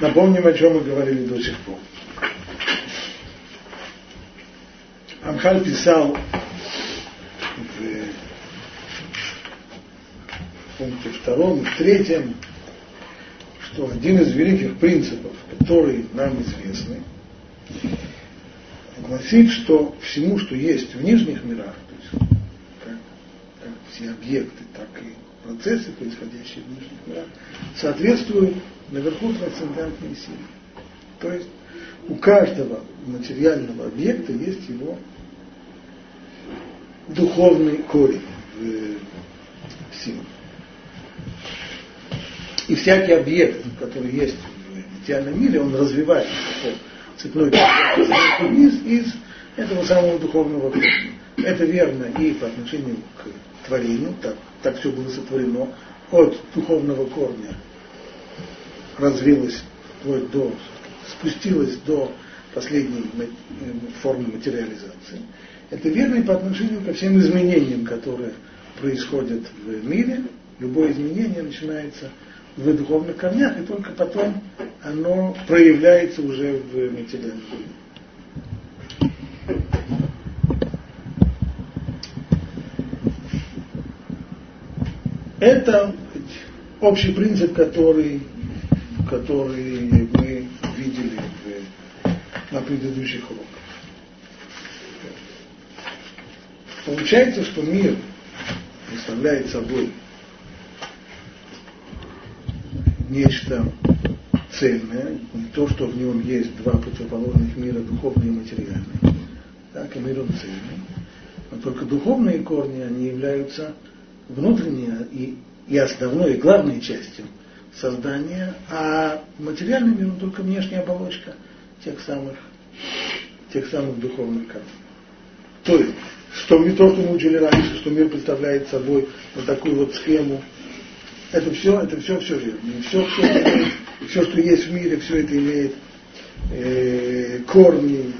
Напомним, о чем мы говорили до сих пор. Амхаль писал в пункте втором и третьем, что один из великих принципов, который нам известны, гласит, что всему, что есть в нижних мирах, то есть как, как все объекты, так и процессы, происходящие в нижних мирах, соответствуют наверху трансцендентные силы. То есть у каждого материального объекта есть его духовный корень силах. И всякий объект, который есть в материальном мире, он развивается по цепной вниз из этого самого духовного корня. Это верно и по отношению к творению, так, так все было сотворено, от духовного корня развилось вплоть до, спустилось до последней формы материализации. Это верно и по отношению ко всем изменениям, которые происходят в мире. Любое изменение начинается в духовных корнях, и только потом оно проявляется уже в материальном мире. Это общий принцип, который, который мы видели на предыдущих уроках. Получается, что мир представляет собой нечто цельное, не то, что в нем есть два противоположных мира, духовный и материальный. Так, и мир он цельный. Но только духовные корни, они являются внутренней и, и основной, и главной частью создания, а материальный мир он только внешняя оболочка тех самых, тех самых духовных корней. То есть, что не то, что мы учили раньше, что мир представляет собой вот такую вот схему это все, это все, все верно. Все, все, имеет, все, что есть в мире, все это имеет э, корни,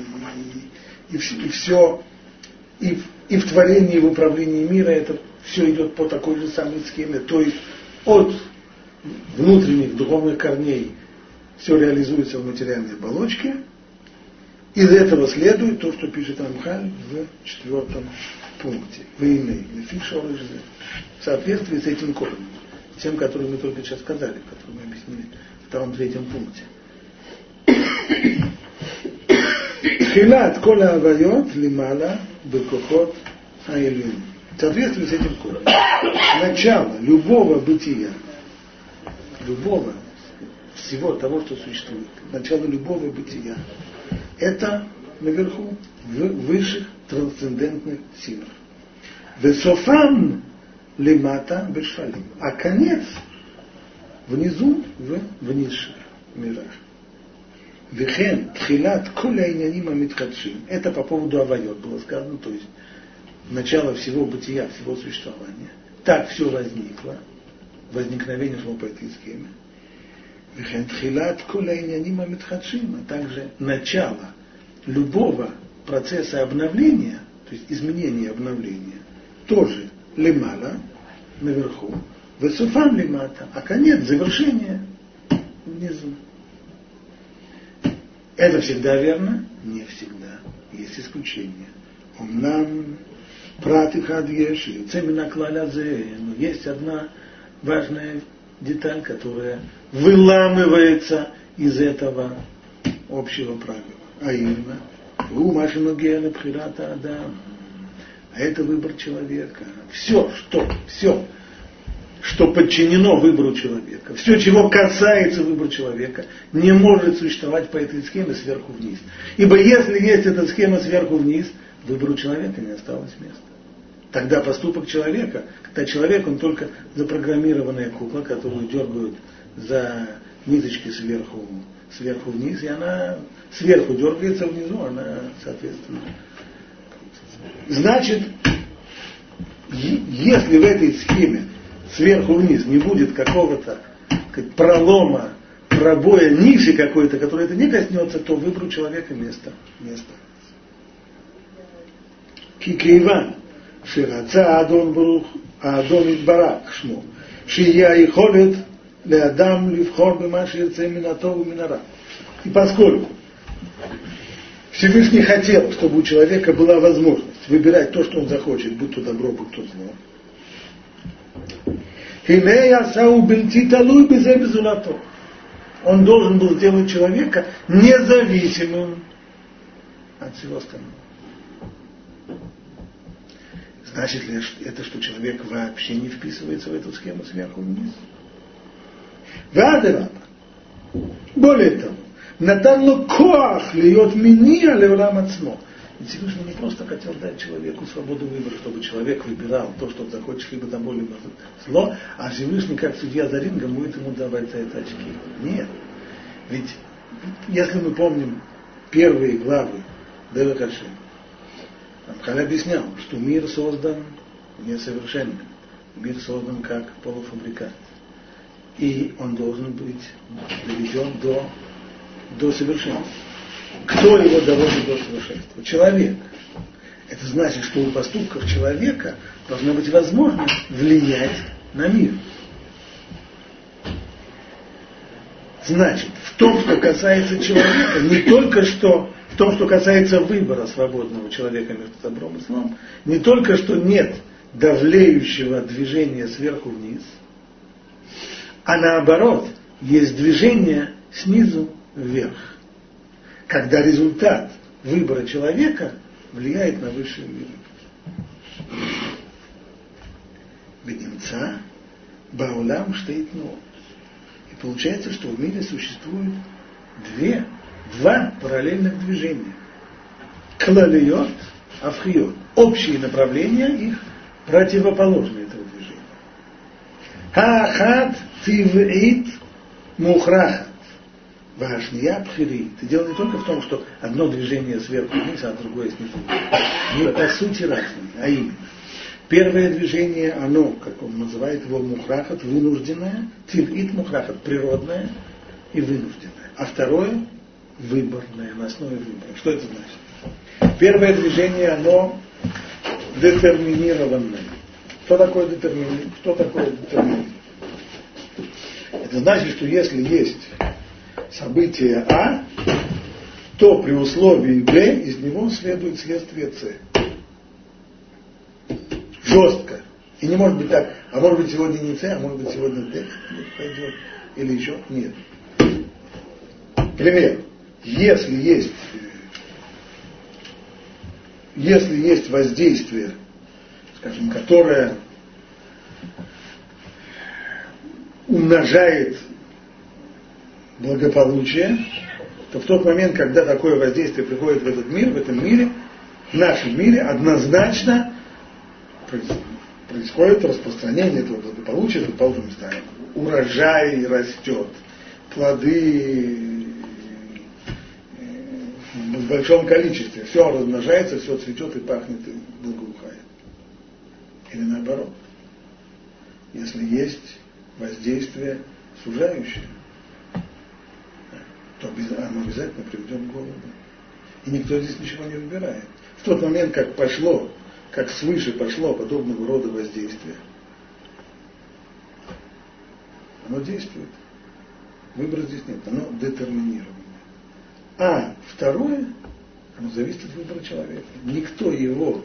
и, и, и все, и, и в творении, и в управлении мира это все идет по такой же самой схеме. То есть от внутренних духовных корней все реализуется в материальной оболочке. Из этого следует то, что пишет Рамхаль в четвертом пункте. Вы имеете в соответствии с этим корнем тем, которые мы только сейчас сказали, которые мы объяснили в втором-третьем пункте. Тхилат кола авайот лимала бекохот аэлюм. В соответствии с этим корнем. Начало любого бытия, любого, всего того, что существует, начало любого бытия, это наверху, в высших трансцендентных силах. Весофам лимата бешфалим. А конец внизу в, в низших мирах. Вехен тхилат коля иняним амитхадшим. Это по поводу авайот было сказано, то есть начало всего бытия, всего существования. Так все возникло. Возникновение шло по этой схеме. Вехен тхилат коля иняним амитхадшим. А также начало любого процесса обновления, то есть изменения обновления, тоже лимала, наверху, высуфан лимата, а конец, завершение внизу. Это всегда верно? Не всегда. Есть исключения. Умнам праты хадьеш, цемина клалязе, но есть одна важная деталь, которая выламывается из этого общего правила. А именно, у Машиногена Пхирата Адам, а это выбор человека. Все, что, все, что подчинено выбору человека, все, чего касается выбора человека, не может существовать по этой схеме сверху вниз. Ибо если есть эта схема сверху вниз, выбору человека не осталось места. Тогда поступок человека, когда человек, он только запрограммированная кукла, которую дергают за ниточки сверху, сверху вниз, и она сверху дергается внизу, она, соответственно, Значит, если в этой схеме сверху вниз не будет какого-то пролома, пробоя, ниши какой-то, который это не коснется, то выберу человека место. место. Кикейван, шираца Адон Брух, Адон Идбарак, Шмо, Шия и Холет, Леадам Ливхор Бемаши Минатову Минара. И поскольку Всевышний хотел, чтобы у человека была возможность выбирать то, что он захочет, будь то добро, будь то зло. Он должен был сделать человека независимым от всего остального. Значит ли это, что человек вообще не вписывается в эту схему сверху вниз? Вадераба. Более того, Натан коах льет миния леулам ацмо. Всевышний не просто хотел дать человеку свободу выбора, чтобы человек выбирал то, что он захочет, либо добро, либо зло, а Всевышний, как судья за рингом, будет ему давать за это очки. Нет. Ведь, если мы помним первые главы Дева Рамхаль объяснял, что мир создан несовершенным. Мир создан как полуфабрикат. И он должен быть доведен до, до совершенства. Кто его доводит до совершенства? Человек. Это значит, что у поступков человека должна быть возможность влиять на мир. Значит, в том, что касается человека, не только что том, что касается выбора свободного человека между добром и злом, не только что нет давлеющего движения сверху вниз, а наоборот, есть движение снизу вверх. Когда результат выбора человека влияет на высший мир. Бедемца, Баулам Штейтнот. И получается, что в мире существует две два параллельных движения. Клалиот, афхиот. Общие направления их противоположные этого движения. Хахат тивит мухрахат. Вашния пхири. Ты дело не только в том, что одно движение сверху вниз, а другое снизу вверх. по сути разные, а именно. Первое движение, оно, как он называет его, мухрахат, вынужденное, тивит мухрахат, природное и вынужденное. А второе, выборное, на основе выбора. Что это значит? Первое движение, оно детерминированное. Что такое детерминирование? Что такое детерминирование? Это значит, что если есть событие А, то при условии Б из него следует следствие С. Жестко. И не может быть так, а может быть сегодня не С, а может быть сегодня Д пойдет, или еще нет. Пример если есть, если есть воздействие, скажем, которое умножает благополучие, то в тот момент, когда такое воздействие приходит в этот мир, в этом мире, в нашем мире однозначно происходит распространение этого благополучия, предположим, урожай растет, плоды большом количестве. Все размножается, все цветет и пахнет и благоухает. Или наоборот. Если есть воздействие сужающее, то оно обязательно приведет к голоду. И никто здесь ничего не выбирает. В тот момент, как пошло, как свыше пошло подобного рода воздействие, оно действует. Выбора здесь нет, оно детерминировано. А второе, оно зависит от выбора человека. Никто его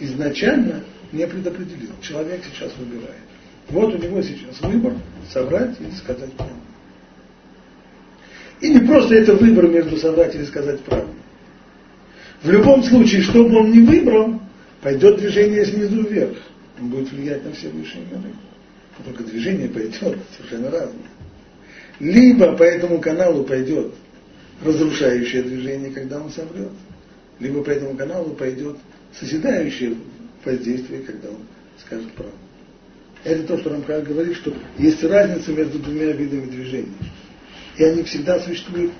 изначально не предопределил. Человек сейчас выбирает. Вот у него сейчас выбор соврать или сказать правду. И не просто это выбор между соврать или сказать правду. В любом случае, что бы он ни выбрал, пойдет движение снизу вверх. Он будет влиять на все высшие миры. только движение пойдет совершенно разное. Либо по этому каналу пойдет разрушающее движение, когда он соврет, либо по этому каналу пойдет созидающее воздействие, когда он скажет правду. Это то, что Рамхаль говорит, что есть разница между двумя видами движения. И они всегда существуют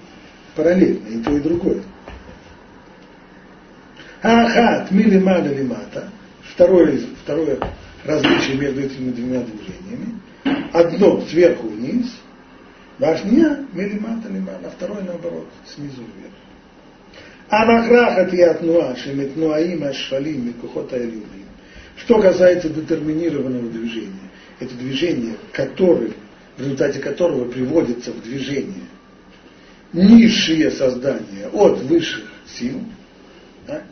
параллельно, и то, и другое. Ахат милимана лимата. Второе, второе различие между этими двумя движениями. Одно сверху вниз – Важнее милимата лимана, а второй наоборот, снизу вверх. Анахрахат и атнуа, шеметнуаим ашфалим, микухот айлюдим. Что касается детерминированного движения, это движение, который, в результате которого приводится в движение низшие создания от высших сил, да?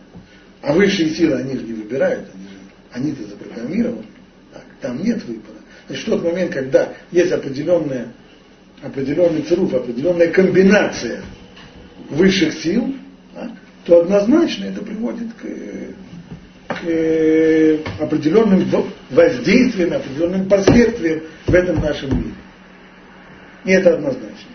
а высшие силы они же не выбирают, они же, они-то запрограммированы, так, там нет выбора. Значит, в тот момент, когда есть определенная, определенный цируф, определенная комбинация высших сил, да, то однозначно это приводит к, к определенным воздействиям, определенным последствиям в этом нашем мире. И это однозначно.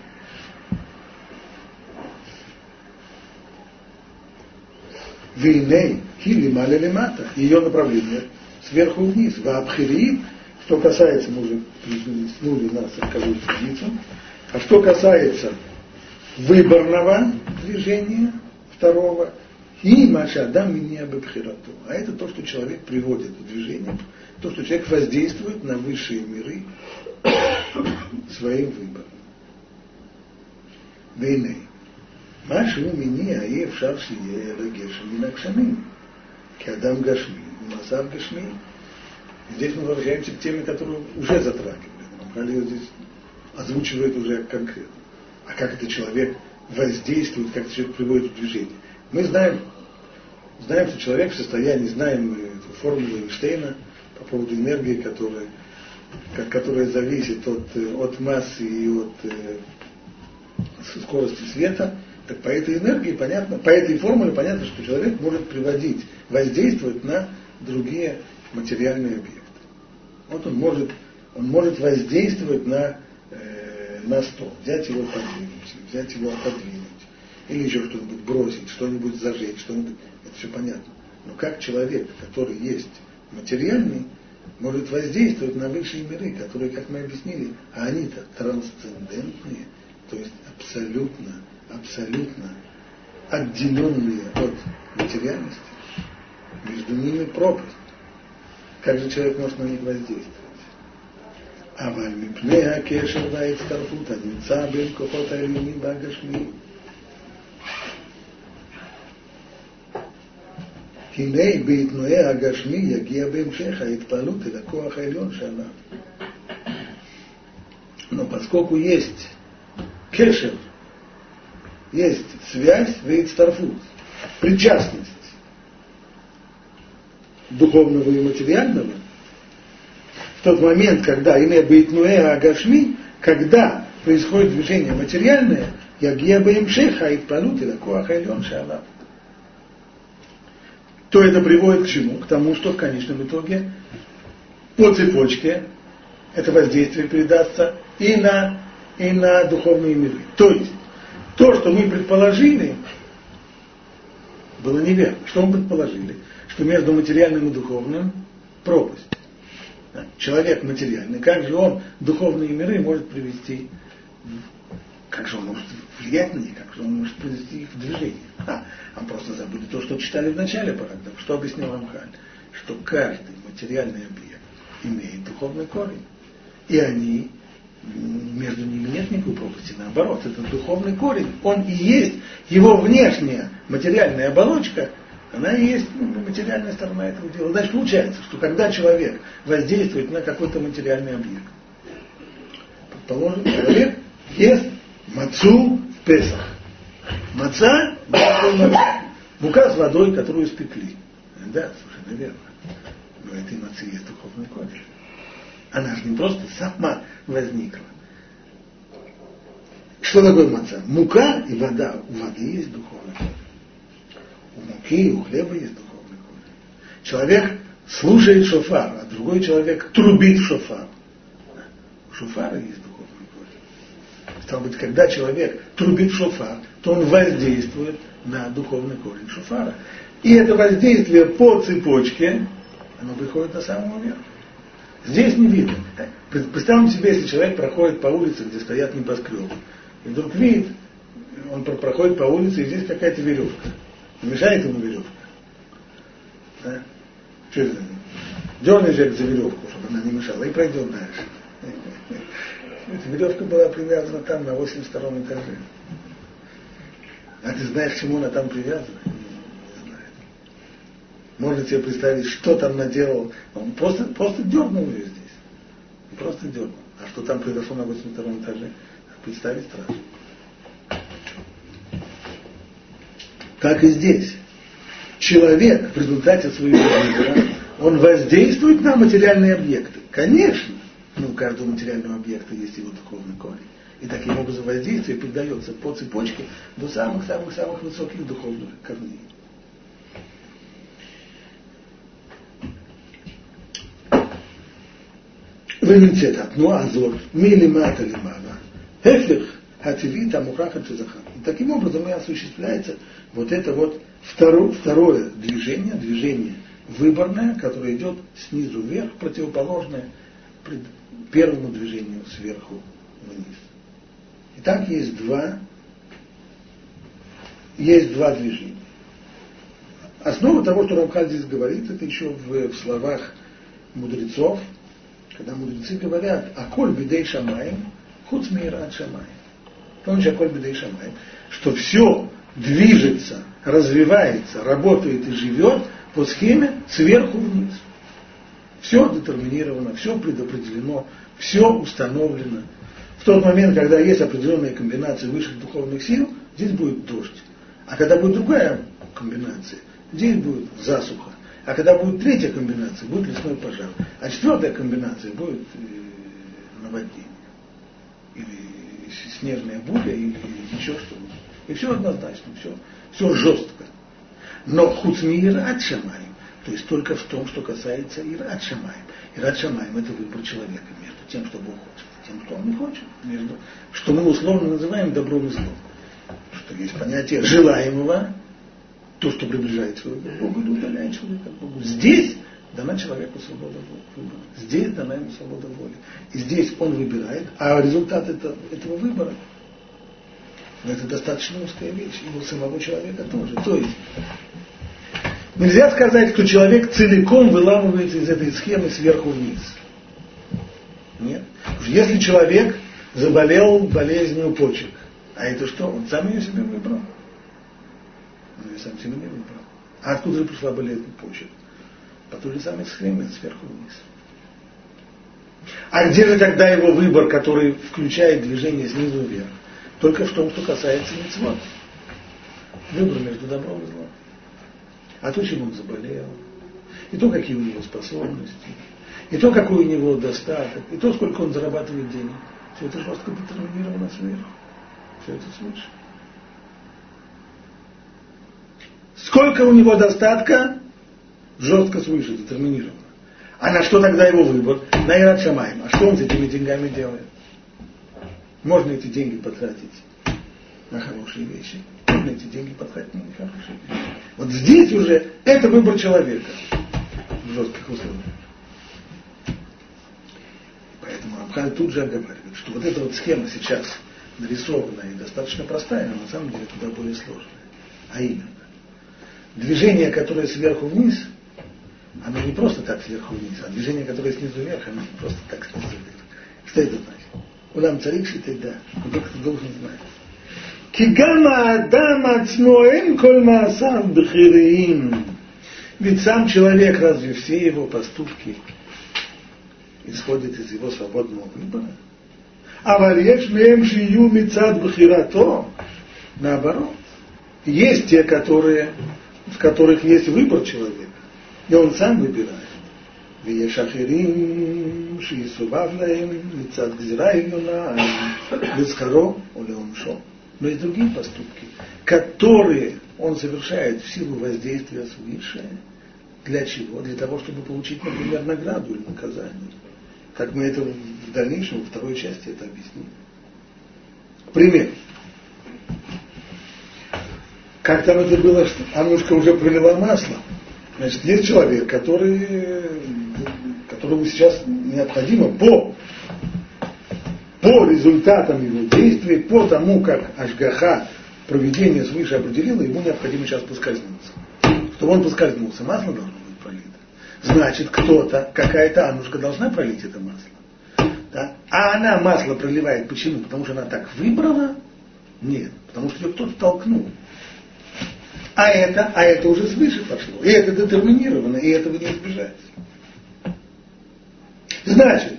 Вейней, хили маля лемата, ее направление сверху вниз. Ваабхириит, что касается мужа, мужа ну, нас таковую границу. А что касается выборного движения второго, и Машадам меня бабхирату. А это то, что человек приводит в движение, то, что человек воздействует на высшие миры своим выбором. Вейней. Машу мини аев шарши ергешами накшамим. Кадам гашми. Масар гашми. Здесь мы возвращаемся к теме, которую уже затрагивали. Рамхаль здесь озвучивает уже конкретно. А как это человек воздействует, как это человек приводит в движение. Мы знаем, знаем, что человек в состоянии, знаем эту формулу Эйнштейна по поводу энергии, которая, которая зависит от, от массы и от э, скорости света, так по этой энергии понятно, по этой формуле понятно, что человек может приводить, воздействовать на другие материальные объекты. Вот он может, он может воздействовать на, э, на стол, взять его подвинуть, взять его отодвинуть, или еще что-нибудь бросить, что-нибудь зажечь, что-нибудь, это все понятно. Но как человек, который есть материальный, может воздействовать на высшие миры, которые, как мы объяснили, а они-то трансцендентные, то есть абсолютно, абсолютно отделенные от материальности, между ними пропасть. Как же человек может на них воздействовать? אבל מפני הקשר וההצטרפות הנמצא בין כוחות העליונים והגשמיים. הנה בהתנועי הגשמי יגיע בהמשך ההתפעלות אל הכוח העליון שעליו. Но поскольку есть кешер, есть связь, вейцтарфут, причастность духовного и материального, в тот момент, когда име бейтнуэ агашми, когда происходит движение материальное, ягия баимшеха и палут и коахайлен шалав. То это приводит к чему? К тому, что в конечном итоге по цепочке это воздействие передастся и на и на духовные миры. То есть, то, что мы предположили, было неверно. Что мы предположили? Что между материальным и духовным пропасть. Человек материальный, как же он духовные миры может привести, как же он может влиять на них, как же он может привести их в движение. А, а просто забыли то, что читали в начале параграфа. Что объяснил Рамхаль? Что каждый материальный объект имеет духовный корень. И они между ними нет никакой пропасти, наоборот, это духовный корень, он и есть его внешняя материальная оболочка, она и есть материальная сторона этого дела. Значит, получается, что когда человек воздействует на какой-то материальный объект, предположим, человек ест мацу в Песах. Маца, мука с водой, которую испекли. Да, совершенно верно. Но этой мацы есть духовный корень. Она же не просто сама возникла. Что такое маца? Мука и вода. У воды есть духовный корень. У муки у хлеба есть духовный корень. Человек слушает шофар, а другой человек трубит шофар. У шофара есть духовный корень. Стало быть, когда человек трубит шофар, то он воздействует на духовный корень шофара. И это воздействие по цепочке, оно приходит до самого верха. Здесь не видно. Представим себе, если человек проходит по улице, где стоят небоскребы, и вдруг видит, он проходит по улице, и здесь какая-то веревка. Не мешает ему веревка. Да? Что это? Дернешь же за веревку, чтобы она не мешала, и пройдет дальше. Веревка была привязана там, на 82 этаже. А ты знаешь, к чему она там привязана? Можно себе представить, что там наделал. Он просто, просто дернул ее здесь. просто дернул. А что там произошло на 82 этаже, представить страшно. Как и здесь. Человек в результате своего выбора, он воздействует на материальные объекты. Конечно, но у каждого материального объекта есть его духовный корень. И таким образом воздействие передается по цепочке до самых-самых-самых высоких духовных корней. ונמצאת התנועה הזאת מלמטה למעלה, הפך Хативита Мухаха Цезаха. И таким образом и осуществляется вот это вот второе, второе движение, движение выборное, которое идет снизу вверх, противоположное первому движению сверху вниз. Итак, есть два, есть два движения. Основа того, что Рамхаль здесь говорит, это еще в, в словах мудрецов, когда мудрецы говорят, а коль бидей шамаем, хуцмир от шамаем. Помните «Аколь бедей шамаем», что все движется, развивается, работает и живет по схеме сверху вниз. Все детерминировано, все предопределено, все установлено. В тот момент, когда есть определенная комбинация высших духовных сил, здесь будет дождь. А когда будет другая комбинация, здесь будет засуха. А когда будет третья комбинация, будет лесной пожар. А четвертая комбинация будет э, наводнение. Или снежная буря, или еще что-нибудь. И все однозначно, все, все жестко. Но хуцмир от шамаем, то есть только в том, что касается Ират Шамаем. Ират Шамаем это выбор человека между тем, что Бог хочет, и тем, что он не хочет. Между, что мы условно называем добром и злом. Что есть понятие желаемого, то, что приближает человека к Богу, или удаляет человека от Бога. Здесь дана человеку свобода выбора. Здесь дана ему свобода воли. И здесь он выбирает, а результат это, этого выбора это достаточно узкая вещь, у самого человека тоже. То есть, нельзя сказать, что человек целиком выламывается из этой схемы сверху вниз. Нет. Если человек заболел болезнью почек, а это что? Он сам ее себе выбрал. Ну, я сам себе не выбрал. А откуда же пришла болезнь почек? По той же самой схеме, сверху вниз. А где же тогда его выбор, который включает движение снизу вверх? Только в том, что касается мецвод. Выбор между добром и злом. А то, чем он заболел, и то, какие у него способности, и то, какой у него достаток, и то, сколько он зарабатывает денег. Все это жестко детерминировано сверху. Все это свыше. Сколько у него достатка, жестко свыше, детерминировано. А на что тогда его выбор? На Ират Шамаем. А что он с этими деньгами делает? Можно эти деньги потратить на хорошие вещи. Можно эти деньги потратить на нехорошие вещи. Вот здесь уже это выбор человека в жестких условиях. Поэтому Абхаль тут же оговаривает, что вот эта вот схема сейчас нарисованная и достаточно простая, но на самом деле куда более сложная. А именно, движение, которое сверху вниз, оно не просто так сверху вниз, а движение, которое снизу вверх, оно не просто так снизу вверх. Что это значит? Улам царик да. Кто-то должен знать. Кигам Адам Ацмоэм Коль Маасам Бхириим. Ведь сам человек, разве все его поступки исходят из его свободного выбора? А варьеш мем шию мицад бхирато. Наоборот. Есть те, которые, в которых есть выбор человека. И он сам выбирает. ויש אחרים שיסובב להם מצד גזירה עליונה לשכרו או לעונשו. Но есть другие поступки, которые он совершает в силу воздействия свыше. Для чего? Для того, чтобы получить, например, награду или наказание. Как мы это в дальнейшем, во второй части это объясним. Пример. Как там это было, Аннушка уже пролила масло. Значит, есть человек, который которому сейчас необходимо по, по результатам его действий, по тому, как Ашгаха проведение свыше определило, ему необходимо сейчас поскользнуться. Чтобы он поскользнулся, масло должно быть пролито. Значит, кто-то, какая-то Аннушка должна пролить это масло. Да? А она масло проливает почему? Потому что она так выбрала? Нет, потому что ее кто-то толкнул. А это, а это уже свыше пошло. И это детерминировано, и этого не избежать. Значит,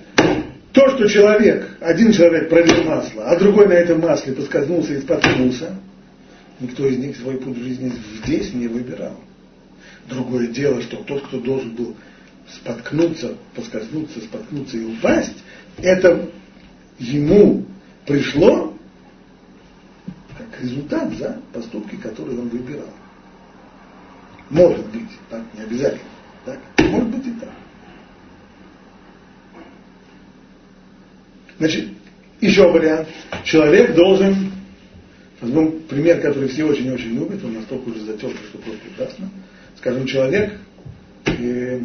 то, что человек, один человек пролил масло, а другой на этом масле поскользнулся и споткнулся, никто из них свой путь в жизни здесь не выбирал. Другое дело, что тот, кто должен был споткнуться, поскользнуться, споткнуться и упасть, это ему пришло как результат за поступки, которые он выбирал. Может быть, так, не обязательно. Так? Может быть и так. Значит, еще вариант. Человек должен, возьмем пример, который все очень-очень любят, он настолько уже затертый, что просто прекрасно. Скажем, человек э,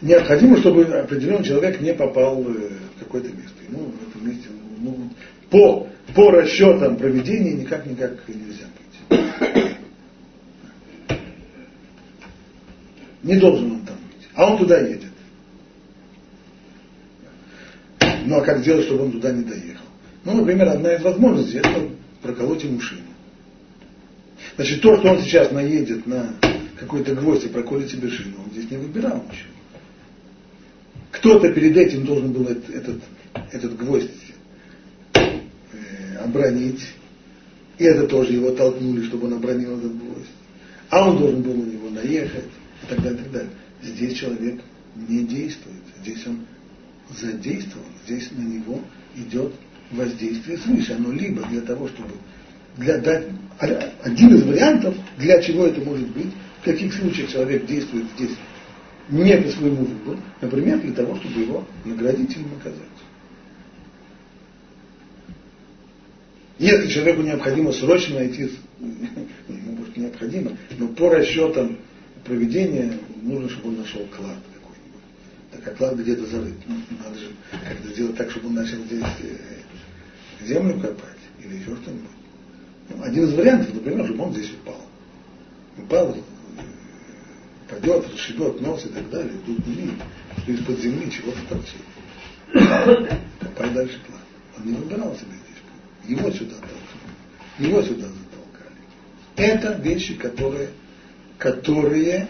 необходимо, чтобы определенный человек не попал э, в какое-то место. Ему в этом месте ну, по, по расчетам проведения никак-никак нельзя быть. Не должен он там быть. А он туда едет. Ну а как сделать, чтобы он туда не доехал? Ну, например, одна из возможностей это проколоть ему шину. Значит, то, что он сейчас наедет на какой-то гвоздь и проколет себе шину, он здесь не выбирал ничего. Кто-то перед этим должен был этот, этот, этот гвоздь э, обронить. И это тоже его толкнули, чтобы он обронил этот гвоздь. А он должен был на него наехать и так далее, и так далее. Здесь человек не действует. Здесь он задействован. Здесь на него идет воздействие свыше. Оно либо для того, чтобы для дать один из вариантов, для чего это может быть, в каких случаях человек действует здесь не по своему выбору, например, для того, чтобы его наградить или наказать. Если человеку необходимо срочно найти, ему может необходимо, но по расчетам проведения нужно, чтобы он нашел клад какой-нибудь. Так а клад где-то зарыт. Ну, надо же как-то сделать так, чтобы он начал здесь э, землю копать или еще что-нибудь. Ну, один из вариантов, например, чтобы он здесь упал. Упал, пойдет, расшибет нос и так далее, тут не что из-под земли чего-то торчит. Копай дальше клад. Он не выбирал себе. Его сюда толкнули. Его сюда затолкали. Это вещи, которые, которые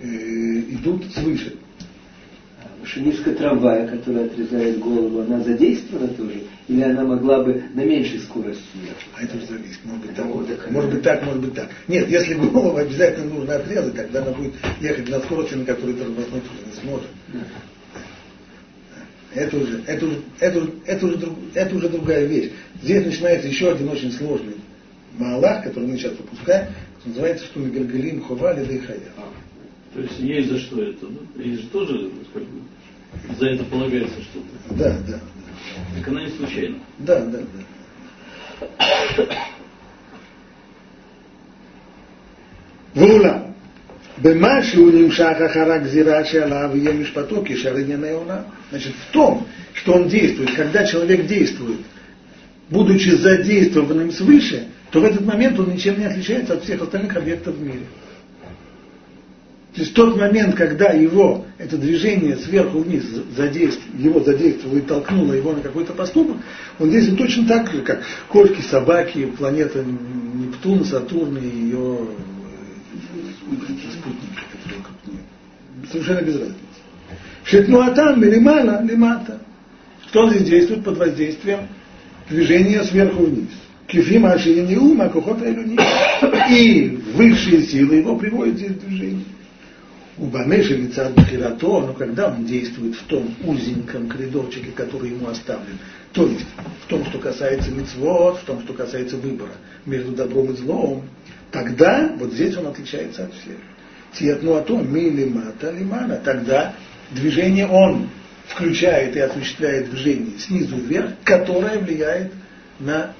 э, идут свыше. Машинистка трамвая, которая отрезает голову, она задействована тоже? Или она могла бы на меньшей скорости ехать? А это уже зависит. Может быть, так, может быть так, может быть так. Нет, если голову обязательно нужно отрезать, тогда она будет ехать на скорости, на которой тормознуть уже не сможет. Это уже, это уже, это уже, это уже, это уже другая вещь. Здесь начинается еще один очень сложный Маалах, который мы сейчас пропускаем, называется, что Гергалим Ховали Дайхая. А, то есть есть за что это, да? Есть же тоже как бы, за это полагается что-то. Да, да. Так она не случайно. Да, да, да. Вула. Бема Шунимшах Ахарак Зираши Алав Емишпатуки Шарыняна Значит, в том, что он действует, когда человек действует, будучи задействованным свыше, то в этот момент он ничем не отличается от всех остальных объектов в мире. То есть тот момент, когда его это движение сверху вниз задействовало, его задействовало и толкнуло его на какой-то поступок, он действует точно так же, как кошки, собаки, планета Нептун, Сатурн и ее спутники, которые вокруг нее. Совершенно без разницы. Шетнуатам лимана лимата. Кто здесь действует под воздействием движения сверху вниз? Кефима Ашиениума, Кухота И высшие силы его приводят здесь в движение. У Банеши лица Бхирато, но когда он действует в том узеньком коридорчике, который ему оставлен, то есть в том, что касается мецвод, в том, что касается выбора между добром и злом, тогда вот здесь он отличается от всех. Тиятну ато милимата лимана. Тогда движение он включает и осуществляет движение снизу вверх, которое влияет на,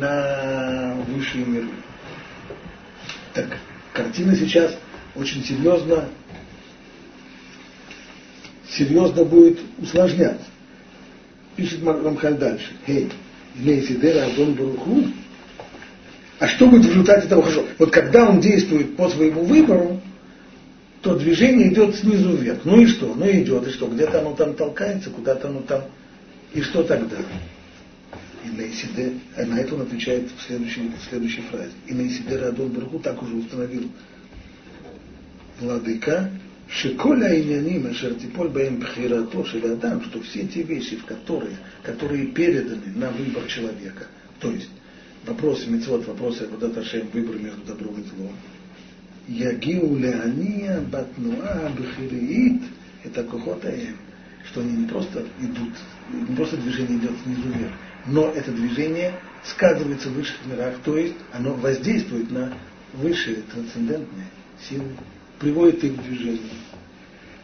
на высшие миры. Так, картина сейчас очень серьезно, серьезно будет усложняться. Пишет Рамхаль дальше. Эй, Лейсидера Адон Баруху. А что будет в результате того хорошо? Вот когда он действует по своему выбору, то движение идет снизу вверх. Ну и что? Ну идет, и что? Где-то оно там толкается, куда-то оно там. И что тогда? И Нейсиде, а на это он отвечает в следующей, в следующей фразе. И Нейсиде Радон Барху так уже установил владыка, Шиколя иняним, ашер типоль баем бхирато адам, что все те вещи, в которые, которые переданы на выбор человека, то есть вопросы мецвод, вопросы Абудат Ашем, выбор между добром и злом, Ягиу леания батнуа бхириит, это кухотаем, что они не просто идут, не просто движение идет снизу вверх, но это движение сказывается в высших мирах, то есть оно воздействует на высшие трансцендентные силы, приводит их к движению.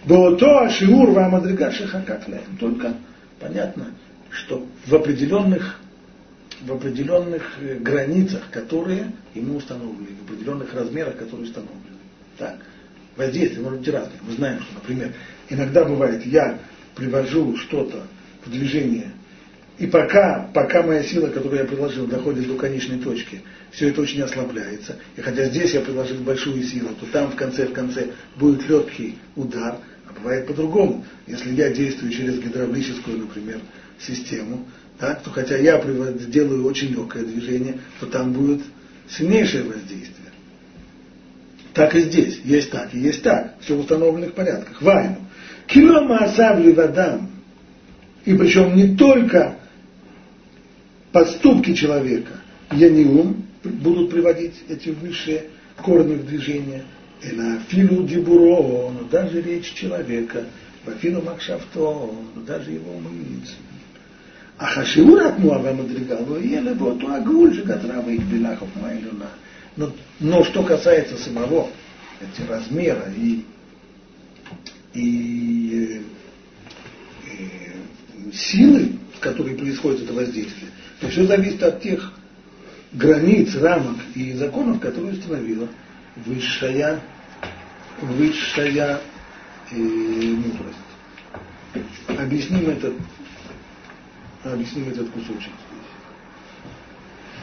Боото Ашиур Вамадрига Шихакатлаем. Только понятно, что в определенных, в определенных э, границах, которые ему установлены, в определенных размерах, которые установлены. Так. Воздействие может быть разное. Мы знаем, что, например, иногда бывает, я привожу что-то в движение и пока, пока моя сила, которую я приложил, доходит до конечной точки, все это очень ослабляется. И хотя здесь я приложил большую силу, то там в конце в конце будет легкий удар, а бывает по-другому. Если я действую через гидравлическую, например, систему, так, то хотя я делаю очень легкое движение, то там будет сильнейшее воздействие. Так и здесь. Есть так и есть так. Все в установленных порядках. Вайну. Килома асабли вадам. И причем не только поступки человека, яниум, будут приводить эти высшие корни в движение. И на филу дебуро, но даже речь человека, в афину макшавто, но даже его мысли. От Муава Мадригало, еле бы то агуль же Гатрава и Белахов Майлюна. Но, но что касается самого эти размера и, и, и силы, с которой происходит это воздействие, то все зависит от тех границ, рамок и законов, которые установила высшая, высшая э, мудрость. Объясним этот, объясним этот кусочек здесь.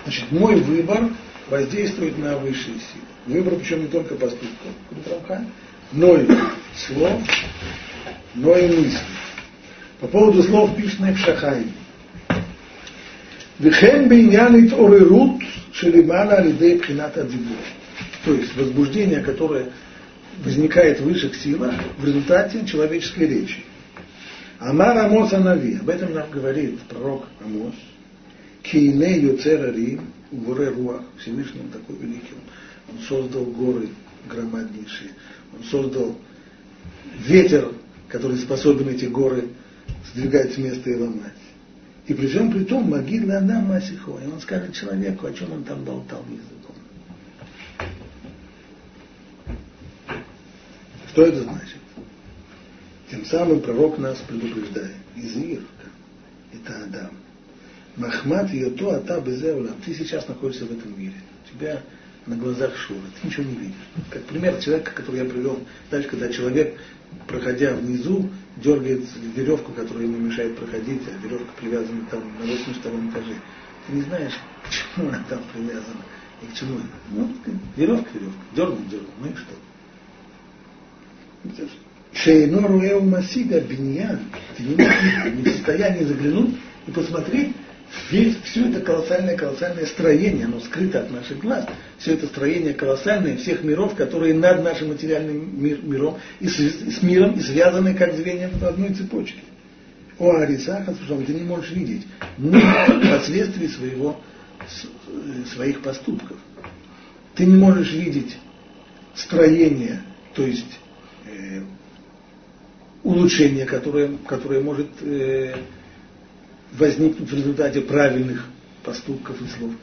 Значит, мой выбор воздействует на высшие силы. Выбор причем не только поступков, но и слов, но и мыслей. По поводу слов пишет Шахай. Вехен бейнянит орерут шелимана алидей пхината дибур. То есть возбуждение, которое возникает в высших силах в результате человеческой речи. Амар Амос Анави, об этом нам говорит пророк Амос. Кейне Юцера Рим, горе Руах, Всевышний он такой великий. Он создал горы громаднейшие. Он создал ветер, который способен эти горы сдвигать с места и ломать. И при всем при том, могильный Адам Масихо, и он скажет человеку, о чем он там болтал языком. Что это значит? Тем самым пророк нас предупреждает. Изирка, это Адам. Махмат Йото Ата Безеулам. Ты сейчас находишься в этом мире. У тебя на глазах шура, ты ничего не видишь. Как пример человека, который я привел, дальше, когда человек, проходя внизу, дергает веревку, которая ему мешает проходить, а веревка привязана там на 82 этаже. Ты не знаешь, к чему она там привязана и к чему. Ну, веревка, веревка, дернул, дернул, ну и что? Шейно Руэу Масига Биньян, ты не можешь не в состоянии заглянуть и посмотреть, Весь, все это колоссальное-колоссальное строение, оно скрыто от наших глаз. Все это строение колоссальное всех миров, которые над нашим материальным мир, миром и с, с миром и связаны как звенья в одной цепочке. О Арисаха, ты не можешь видеть последствий своего, своих поступков. Ты не можешь видеть строение, то есть э, улучшение, которое, которое может э, возникнут в результате правильных поступков и слов.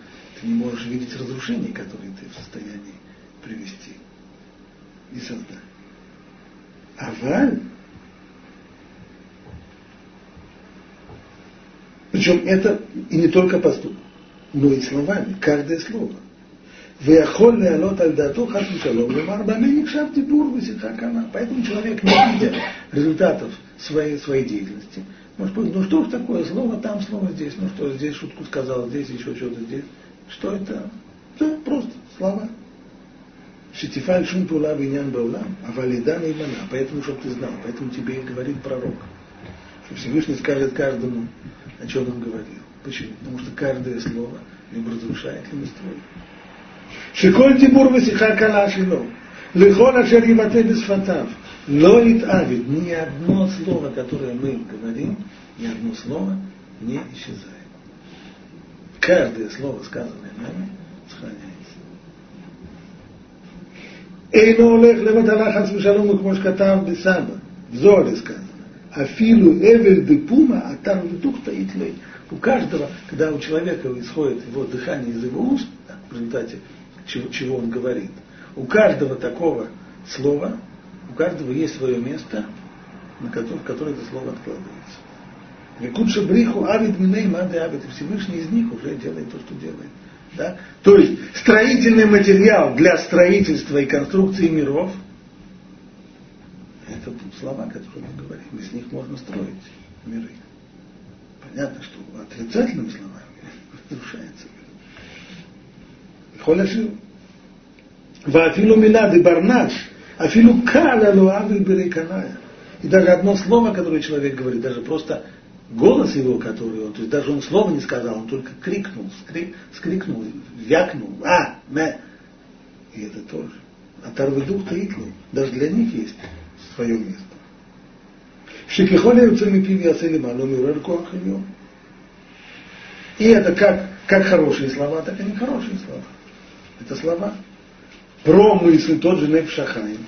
Ты не можешь видеть разрушений, которые ты в состоянии привести и создать. А причем это и не только поступок, но и словами, каждое слово. ויכול להעלות על דעתו חס ושלום, לומר במה נחשב דיבור ושיחה קנה. Поэтому человек, не видя результатов своей, своей деятельности, может быть, ну что ж такое, слово там, слово здесь, ну что, здесь шутку сказал, здесь еще что-то здесь. Что это? Да, просто слова. Шитифаль шум пула биньян баулам, а валидан и мана. Поэтому, чтобы ты знал, поэтому тебе и говорит пророк. Что Всевышний скажет каждому, о чем он говорил. Почему? Потому что каждое слово либо разрушает, либо строит. Шиколь дибур васиха калашило. Лихон ашер ебате бесфатав. Лолит авид. Ни одно слово, которое мы говорим, ни одно слово не исчезает. Каждое слово, сказанное нами, сохраняется. אינו הולך לבטלה חס ושלום, כמו שכתב בסבא, в сказано. Афилу эвель де пума, а там дух таит лей. У каждого, когда у человека исходит его дыхание из его уст, да, в результате чего, чего он говорит, у каждого такого слова, у каждого есть свое место, на которое, в которое это слово откладывается. Викудша бриху авид миней мады авид. Всевышний из них уже делает то, что делает. Да? То есть строительный материал для строительства и конструкции миров – это слова, которые мы говорим. Из них можно строить миры. Понятно, что отрицательными словами разрушается мир. Холяшил. Вафилу минады барнаш, афилу каля луавиль береканая. И даже одно слово, которое человек говорит, даже просто голос его, который он, то есть даже он слова не сказал, он только крикнул, скрик, скрикнул, вякнул, а, мэ. И это тоже. А тарвы дух таитлу, даже для них есть свое место. Шикихоли юцами пиви асели И это как, как хорошие слова, так и не хорошие слова. Это слова. Про мысли тот же Неф Шахайм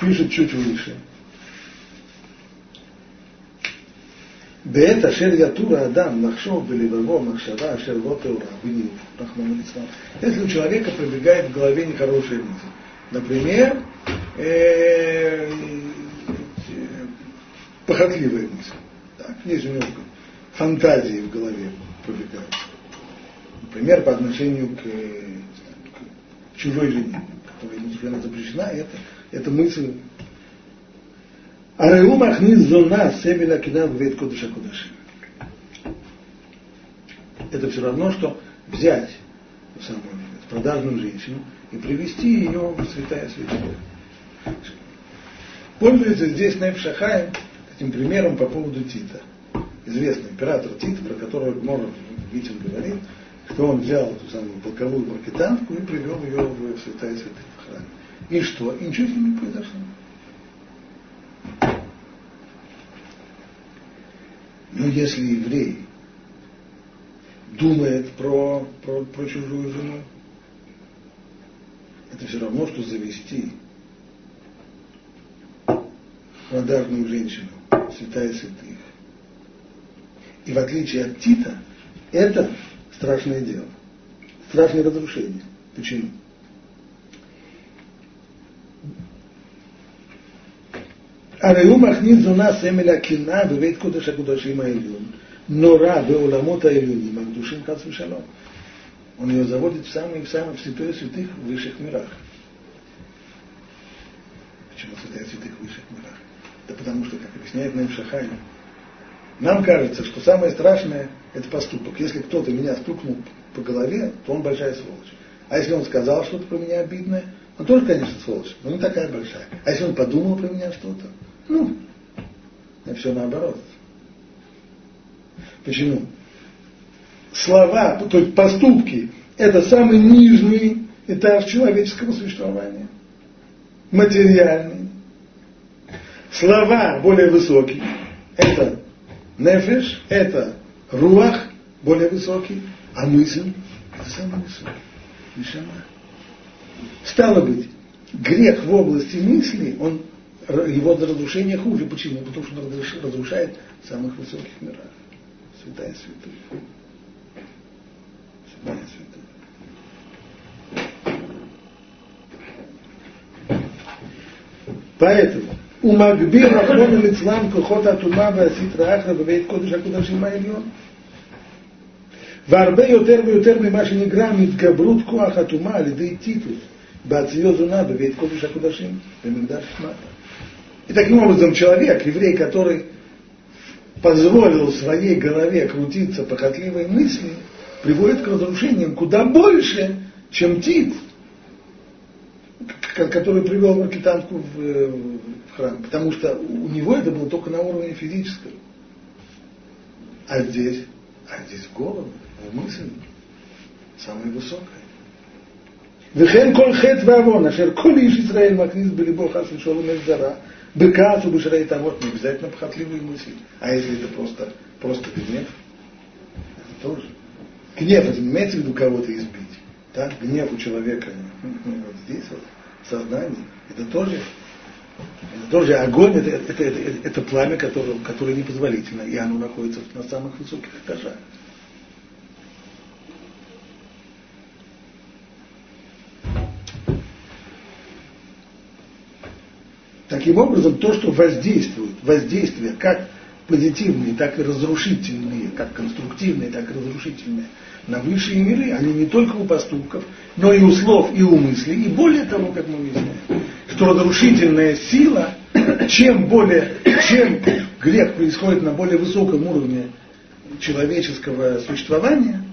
пишет чуть выше – בעת אשר יתור האדם לחשוב בלבבו מחשבה אשר לא טהורה, בדיוק, רחמנו ליצלן. Если у человека пробегает в голове нехорошая мысль, например, э, похотливая мысль, так, есть у него фантазии в голове пробегают. Например, по отношению к, к чужой жизни, которая ничего запрещена, это, это мысль. Ареу махнис зона семеля кида вейт кодыша кодыша. Это все равно, что взять самую продажную женщину и привести ее в святая святая. Пользуется здесь Неф Шахаем этим примером по поводу Тита. Известный император Тит, про которого Моров Витин говорит, что он взял эту самую полковую маркетантку и привел ее в святая в храме. И что? И ничего с ним не произошло. Но если еврей думает про, про, про чужую жену, это все равно, что завести продажную женщину, святая святых. И в отличие от Тита, это страшное дело, страшное разрушение. Почему? הרי הוא מכניס זונה סמל הקנאה בבית קודש הקודשים העליון, נורא בעולמות העליונים הקדושים חס ושלום. Он ее заводит в самые, в самые в святое святых в высших мирах. Почему святая святых в высших мирах? Да потому что, как объясняет нам Шахай, нам кажется, что самое страшное – это поступок. Если кто-то меня стукнул по голове, то он большая сволочь. А если он сказал что-то про меня обидное, он тоже, конечно, сволочь, но не такая большая. А если он подумал про меня что-то, ну, и все наоборот. Почему? Слова, то есть поступки, это самый нижний этаж человеческого существования. Материальный. Слова более высокие. Это нефеш, это руах, более высокий, а мысль это самый высокий. Нишама. Стало быть, грех в области мысли, он его разрушение хуже. Почему? Потому что он разрушает в самых высоких мирах. Святая святая. Святая святая. Поэтому у Магбир Рахмон Лицлам Кухот Атума Васитра Ахра Бабейт Кодыш Акудашим Айон. והרבה יותר ויותר ממה שנגרם התגברות כוח הטומאה על ידי טיטוס בהציו זונה בבית קודש הקודשים במקדש מטה. И таким образом человек, еврей, который позволил своей голове крутиться похотливой мысли, приводит к разрушениям куда больше, чем Тит, который привел маркетантку в, в храм. Потому что у него это было только на уровне физическом. А здесь, а здесь в голову, в мысль, самое высокое. וכן כל חטא ועוון, אשר כל איש ישראל מכניס בליבו חס ושלום אל זרה, בכעס ובשרי תאוות, не обязательно похотливые мысли. А если это просто, просто гнев, это тоже. Гнев, это не имеется в виду кого-то избить. Да? Гнев у человека вот здесь вот, в сознании, это тоже это тоже огонь, это, это, это, это, пламя, которое, которое непозволительно, и оно находится на самых высоких этажах. Таким образом, то, что воздействует, воздействие как позитивные, так и разрушительные, как конструктивные, так и разрушительные на высшие миры, они не только у поступков, но и у слов, и у мыслей. И более того, как мы видим, что разрушительная сила, чем более, чем грех происходит на более высоком уровне человеческого существования,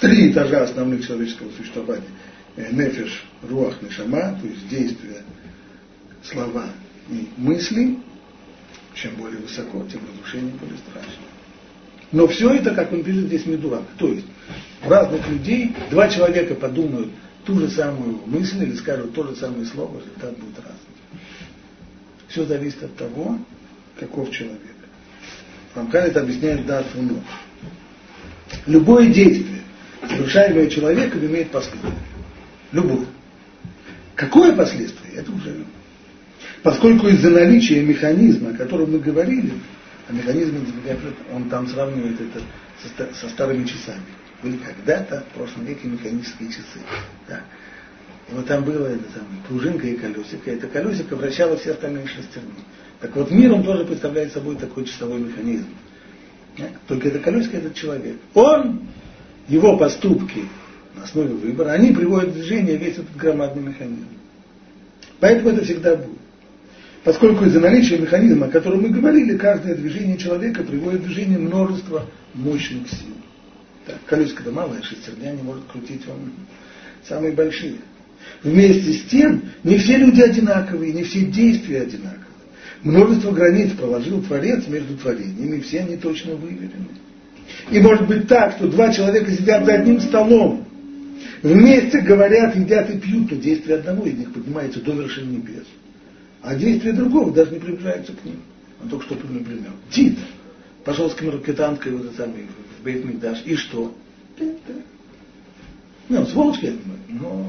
три этажа основных человеческого существования, э, нефиш, руах, нешама, то есть действия, слова и мысли, чем более высоко, тем разрушение более страшно. Но все это, как он пишет здесь, медурак. То есть у разных людей два человека подумают ту же самую мысль или скажут то же самое слово, результат будет разный. Все зависит от того, каков человек. Рамхан это объясняет да Фуну. Любое действие, совершаемое человеком, имеет последствия. Любое. Какое последствие? Это уже Поскольку из-за наличия механизма, о котором мы говорили, а механизм, он там сравнивает это со старыми часами. Были когда-то в прошлом веке механические часы. Да. И вот там было это самое, пружинка и колесико. Это колесико вращало все остальные шестерни. Так вот мир, он тоже представляет собой такой часовой механизм. Да? Только это колесико, этот человек. Он, его поступки на основе выбора, они приводят в движение весь этот громадный механизм. Поэтому это всегда будет. Поскольку из-за наличия механизма, о котором мы говорили, каждое движение человека приводит в движение множество мощных сил. Так, колесико-то малое, шестерня не может крутить вам самые большие. Вместе с тем, не все люди одинаковые, не все действия одинаковые. Множество границ проложил Творец между творениями, все они точно выверены. И может быть так, что два человека сидят за одним столом, вместе говорят, едят и пьют, но действие одного из них поднимается до вершин небес а действия другого даже не приближаются к ним. Он только что например. Тит пошел с капитанкой вот это самое, в Бейтмикдаш, и что? Ну, сволочь, я думаю, но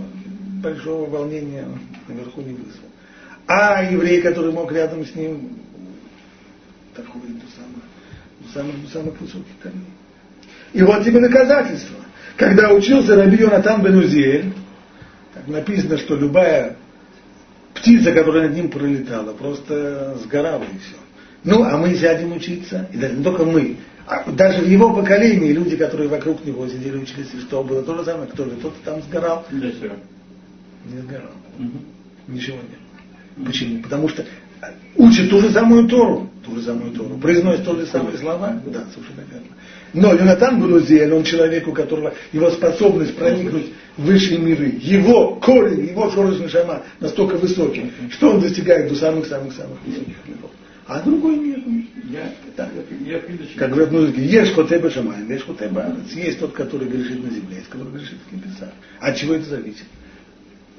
большого волнения наверху не вызвал. А еврей, который мог рядом с ним, такой до самых, до самых, до самых высоких камней. И вот тебе доказательство. Когда учился Раби Йонатан Бенузель, так написано, что любая птица, которая над ним пролетала, просто сгорала и все. Ну, а мы сядем учиться, и даже не только мы, а даже в его поколении люди, которые вокруг него сидели учились, и что было то же самое, кто же кто-то там сгорал. Да. Не сгорал. Угу. Ничего нет. Угу. Почему? Потому что учат ту же самую Тору, ту же самую Тору, произносят то же самые слова, да, совершенно верно. Но Юнатан Ганузель, он человек, у которого его способность проникнуть в высшие миры, его корень, его шорос шама настолько высокий, что он достигает до самых-самых-самых высоких миров. А другой мир, я, так, я, как говорят музыки, ешь хотеба шамаем, ешь хотеба есть тот, который грешит на земле, есть который грешит в небесах. От чего это зависит?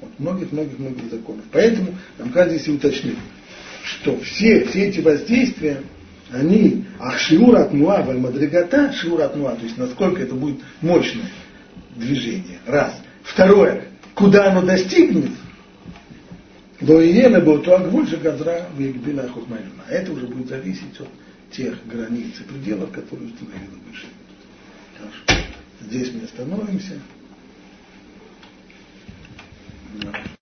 От многих-многих-многих законов. Поэтому нам каждый здесь уточнил, что все, все эти воздействия, они, ах шиур от муа, мадригата, шиур от муа, то есть насколько это будет мощное движение, раз. Второе, куда оно достигнет, Лоиена был то агвуль же газра в Егбила Хухмайлюна. Это уже будет зависеть от тех границ и пределов, которые установили выше. Здесь мы остановимся. Да.